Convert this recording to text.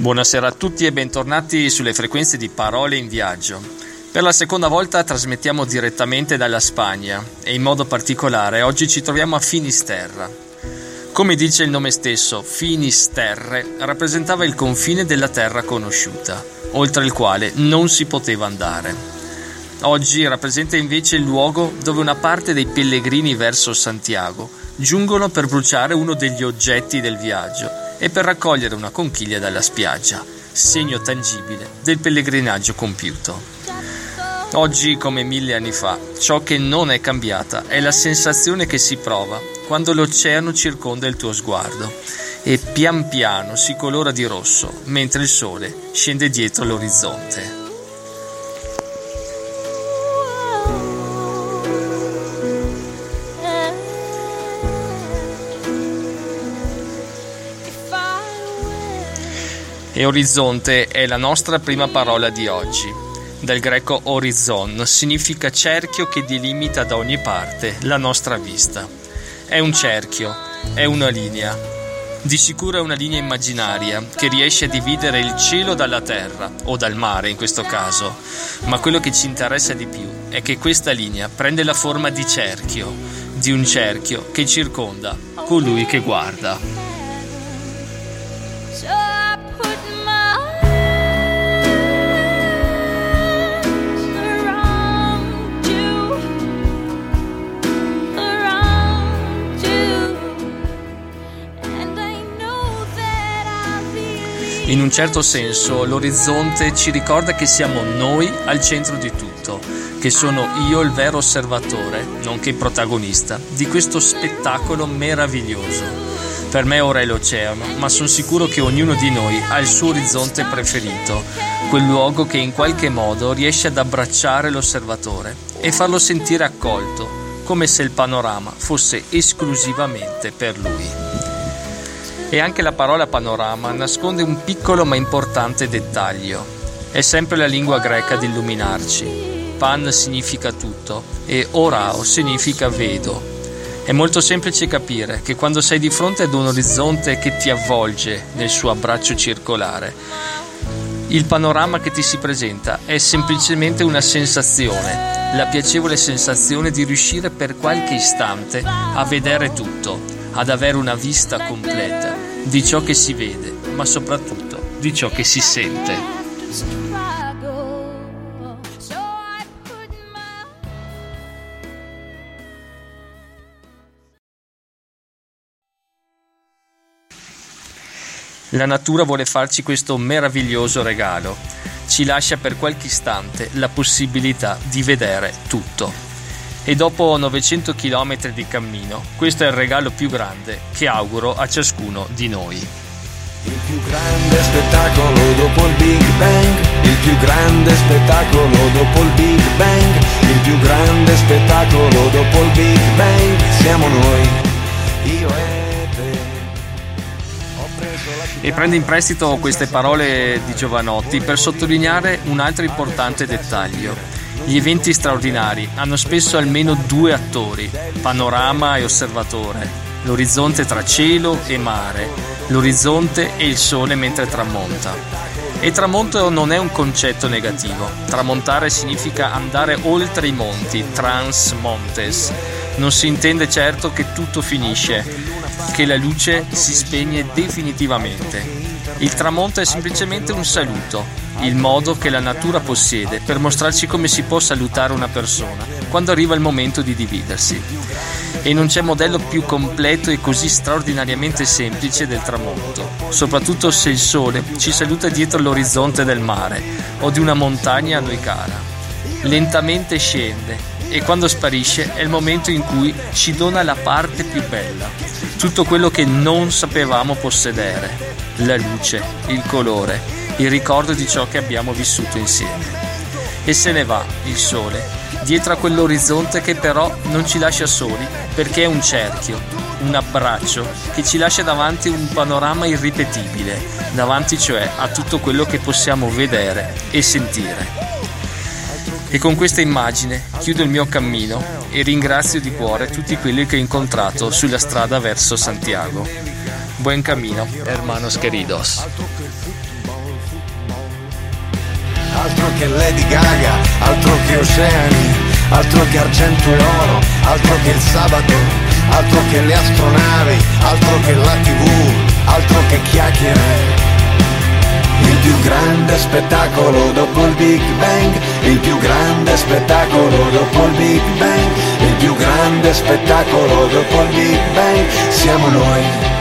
Buonasera a tutti e bentornati sulle frequenze di Parole in Viaggio. Per la seconda volta trasmettiamo direttamente dalla Spagna e in modo particolare oggi ci troviamo a Finisterra. Come dice il nome stesso, Finisterre rappresentava il confine della terra conosciuta, oltre il quale non si poteva andare. Oggi rappresenta invece il luogo dove una parte dei pellegrini verso Santiago giungono per bruciare uno degli oggetti del viaggio e per raccogliere una conchiglia dalla spiaggia, segno tangibile del pellegrinaggio compiuto. Oggi, come mille anni fa, ciò che non è cambiata è la sensazione che si prova quando l'oceano circonda il tuo sguardo e pian piano si colora di rosso mentre il sole scende dietro l'orizzonte. E orizzonte è la nostra prima parola di oggi. Dal greco horizon significa cerchio che delimita da ogni parte la nostra vista. È un cerchio, è una linea. Di sicuro è una linea immaginaria che riesce a dividere il cielo dalla terra, o dal mare in questo caso, ma quello che ci interessa di più è che questa linea prende la forma di cerchio, di un cerchio che circonda colui che guarda. In un certo senso l'orizzonte ci ricorda che siamo noi al centro di tutto, che sono io il vero osservatore, nonché protagonista, di questo spettacolo meraviglioso. Per me ora è l'oceano, ma sono sicuro che ognuno di noi ha il suo orizzonte preferito, quel luogo che in qualche modo riesce ad abbracciare l'osservatore e farlo sentire accolto, come se il panorama fosse esclusivamente per lui. E anche la parola panorama nasconde un piccolo ma importante dettaglio. È sempre la lingua greca ad illuminarci. Pan significa tutto e orao significa vedo. È molto semplice capire che quando sei di fronte ad un orizzonte che ti avvolge nel suo abbraccio circolare, il panorama che ti si presenta è semplicemente una sensazione, la piacevole sensazione di riuscire per qualche istante a vedere tutto, ad avere una vista completa di ciò che si vede, ma soprattutto di ciò che si sente. La natura vuole farci questo meraviglioso regalo. Ci lascia per qualche istante la possibilità di vedere tutto e dopo 900 km di cammino questo è il regalo più grande che auguro a ciascuno di noi. Il più grande spettacolo dopo il Big Bang, il più grande spettacolo dopo il Big Bang, il più grande spettacolo dopo il Big Bang, siamo noi, io e te. E prendo in prestito queste parole di Giovanotti per sottolineare un altro importante dettaglio. Gli eventi straordinari hanno spesso almeno due attori, panorama e osservatore, l'orizzonte tra cielo e mare, l'orizzonte e il sole mentre tramonta. E tramonto non è un concetto negativo. Tramontare significa andare oltre i monti, trans montes. Non si intende certo che tutto finisce, che la luce si spegne definitivamente. Il tramonto è semplicemente un saluto, il modo che la natura possiede per mostrarci come si può salutare una persona quando arriva il momento di dividersi. E non c'è modello più completo e così straordinariamente semplice del tramonto, soprattutto se il sole ci saluta dietro l'orizzonte del mare o di una montagna a noi cara. Lentamente scende e quando sparisce è il momento in cui ci dona la parte più bella, tutto quello che non sapevamo possedere, la luce, il colore, il ricordo di ciò che abbiamo vissuto insieme. E se ne va il sole, dietro a quell'orizzonte che però non ci lascia soli perché è un cerchio, un abbraccio che ci lascia davanti un panorama irripetibile, davanti cioè a tutto quello che possiamo vedere e sentire. E con questa immagine chiudo il mio cammino e ringrazio di cuore tutti quelli che ho incontrato sulla strada verso Santiago. Buen camino, hermanos queridos. Altro che Lady Gaga, altro che oceani, altro che argento e oro, altro che il sabato, altro che le astronavi, altro che la tv, altro che chiacchiere. Il più grande spettacolo dopo il Big Bang, il più grande spettacolo dopo il Big Bang, il più grande spettacolo dopo il Big Bang, siamo noi.